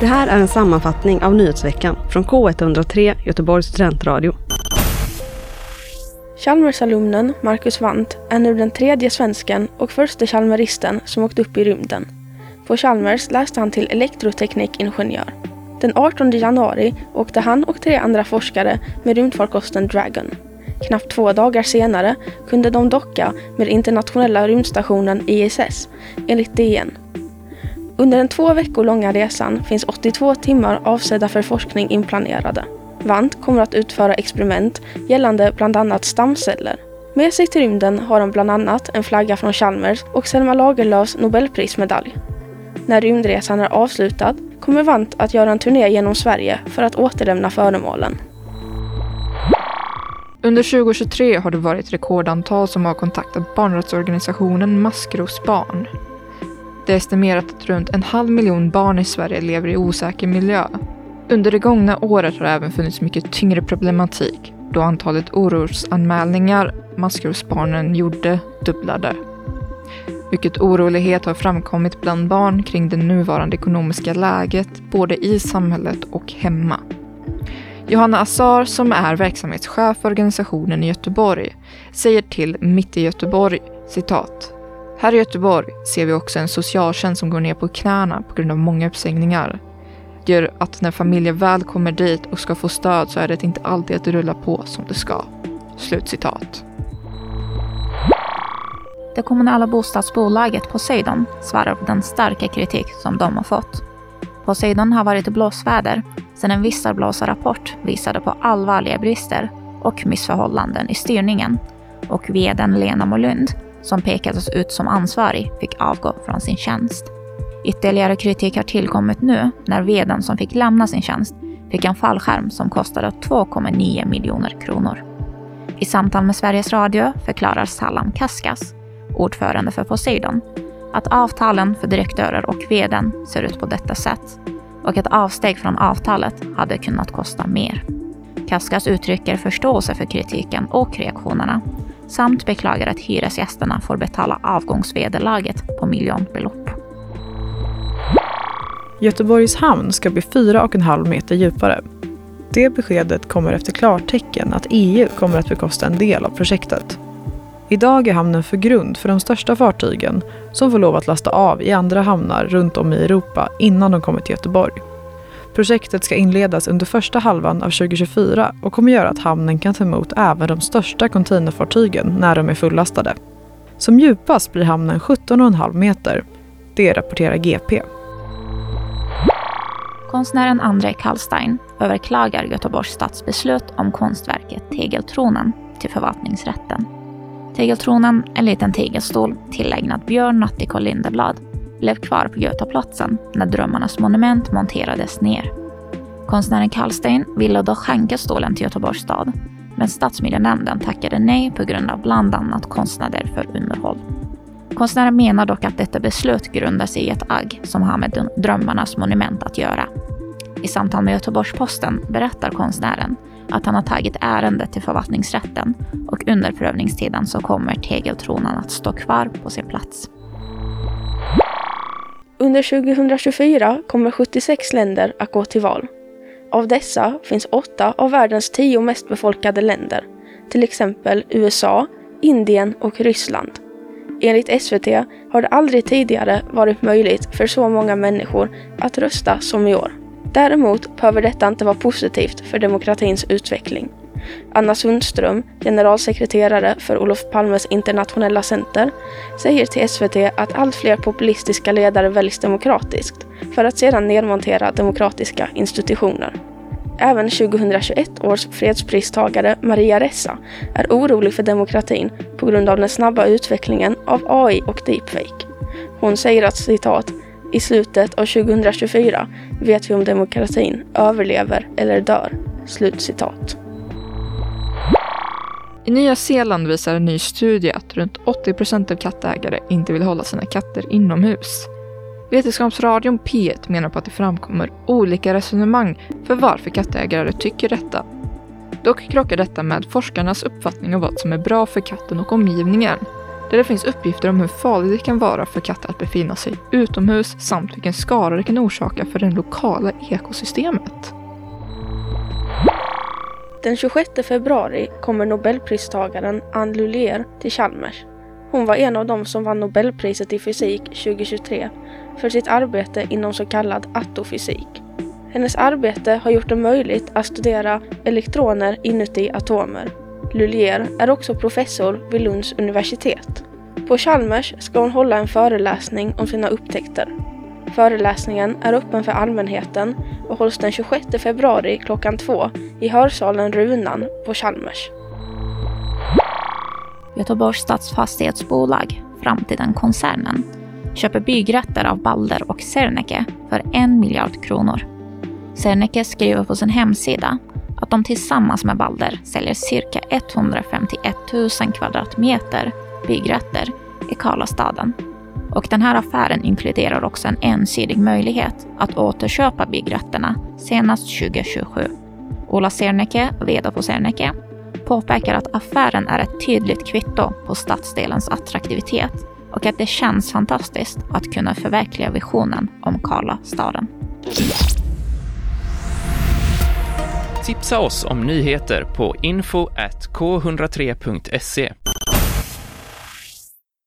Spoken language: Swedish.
Det här är en sammanfattning av nyhetsveckan från K103 Göteborgs studentradio. Chalmersalumnen Marcus Wandt är nu den tredje svensken och första chalmeristen som åkt upp i rymden. På Chalmers läste han till elektroteknikingenjör. Den 18 januari åkte han och tre andra forskare med rymdfarkosten Dragon. Knappt två dagar senare kunde de docka med internationella rymdstationen ISS, enligt DN. Under den två veckor långa resan finns 82 timmar avsedda för forskning inplanerade. Vant kommer att utföra experiment gällande bland annat stamceller. Med sig till rymden har de bland annat en flagga från Chalmers och Selma Lagerlöfs Nobelprismedalj. När rymdresan är avslutad kommer Vant att göra en turné genom Sverige för att återlämna föremålen. Under 2023 har det varit rekordantal som har kontaktat barnrättsorganisationen Maskros barn. Det är estimerat att runt en halv miljon barn i Sverige lever i osäker miljö. Under det gångna året har det även funnits mycket tyngre problematik då antalet orosanmälningar maskrosbarnen gjorde dubblade. Mycket orolighet har framkommit bland barn kring det nuvarande ekonomiska läget både i samhället och hemma. Johanna Azar som är verksamhetschef för organisationen i Göteborg säger till Mitt i Göteborg citat här i Göteborg ser vi också en socialtjänst som går ner på knäna på grund av många uppsägningar. Det gör att när familjer väl kommer dit och ska få stöd så är det inte alltid att det rullar på som det ska. Slutcitat. Det kommunala bostadsbolaget Poseidon svarar på den starka kritik som de har fått. Poseidon har varit i blåsväder sedan en visselblåsarrapport visade på allvarliga brister och missförhållanden i styrningen och vdn Lena Molund som pekades ut som ansvarig, fick avgå från sin tjänst. Ytterligare kritik har tillkommit nu när vdn som fick lämna sin tjänst fick en fallskärm som kostade 2,9 miljoner kronor. I samtal med Sveriges Radio förklarar Salam Kaskas, ordförande för Poseidon, att avtalen för direktörer och vdn ser ut på detta sätt och att avsteg från avtalet hade kunnat kosta mer. Kaskas uttrycker förståelse för kritiken och reaktionerna samt beklagar att hyresgästerna får betala avgångsvederlaget på miljonbelopp. Göteborgs hamn ska bli 4,5 meter djupare. Det beskedet kommer efter klartecken att EU kommer att bekosta en del av projektet. Idag är hamnen för grund för de största fartygen som får lov att lasta av i andra hamnar runt om i Europa innan de kommer till Göteborg. Projektet ska inledas under första halvan av 2024 och kommer göra att hamnen kan ta emot även de största containerfartygen när de är fullastade. Som djupast blir hamnen 17,5 meter. Det rapporterar GP. Konstnären André Kallstein överklagar Göteborgs stadsbeslut om konstverket Tegeltronen till förvaltningsrätten. Tegeltronen, en liten tegelstol tillägnad Björn Natthiko Lindeblad, blev kvar på Götaplatsen när Drömmarnas monument monterades ner. Konstnären Kallstein ville då skänka stolen till Göteborgs stad, men stadsmiljönämnden tackade nej på grund av bland annat kostnader för underhåll. Konstnären menar dock att detta beslut grundar sig i ett agg som har med Drömmarnas monument att göra. I samtal med Göteborgs-Posten berättar konstnären att han har tagit ärendet till förvaltningsrätten och under prövningstiden så kommer tegeltronan att stå kvar på sin plats. Under 2024 kommer 76 länder att gå till val. Av dessa finns åtta av världens tio mest befolkade länder, till exempel USA, Indien och Ryssland. Enligt SVT har det aldrig tidigare varit möjligt för så många människor att rösta som i år. Däremot behöver detta inte vara positivt för demokratins utveckling. Anna Sundström, generalsekreterare för Olof Palmes internationella center, säger till SVT att allt fler populistiska ledare väljs demokratiskt för att sedan nedmontera demokratiska institutioner. Även 2021 års fredspristagare Maria Ressa är orolig för demokratin på grund av den snabba utvecklingen av AI och deepfake. Hon säger att citat i slutet av 2024 vet vi om demokratin överlever eller dör. Slutcitat. I Nya Zeeland visar en ny studie att runt 80 procent av kattägare inte vill hålla sina katter inomhus. Vetenskapsradion P1 menar på att det framkommer olika resonemang för varför kattägare tycker detta. Dock krockar detta med forskarnas uppfattning om vad som är bra för katten och omgivningen. där det finns uppgifter om hur farligt det kan vara för katter att befinna sig utomhus samt vilken skada det kan orsaka för det lokala ekosystemet. Den 26 februari kommer nobelpristagaren Anne Lullier till Chalmers. Hon var en av dem som vann Nobelpriset i fysik 2023 för sitt arbete inom så kallad atofysik. Hennes arbete har gjort det möjligt att studera elektroner inuti atomer. Lullier är också professor vid Lunds universitet. På Chalmers ska hon hålla en föreläsning om sina upptäckter. Föreläsningen är öppen för allmänheten och hålls den 26 februari klockan två i hörsalen Runan på Chalmers. Göteborgs stadsfastighetsbolag, Framtiden-koncernen, köper byggrätter av Balder och Serneke för en miljard kronor. Serneke skriver på sin hemsida att de tillsammans med Balder säljer cirka 151 000 kvadratmeter byggrätter i Karlastaden. Och den här affären inkluderar också en ensidig möjlighet att återköpa byggrätterna senast 2027. Ola Serneke, VD på Serneke, påpekar att affären är ett tydligt kvitto på stadsdelens attraktivitet och att det känns fantastiskt att kunna förverkliga visionen om Karlastaden. Tipsa oss om nyheter på info k103.se.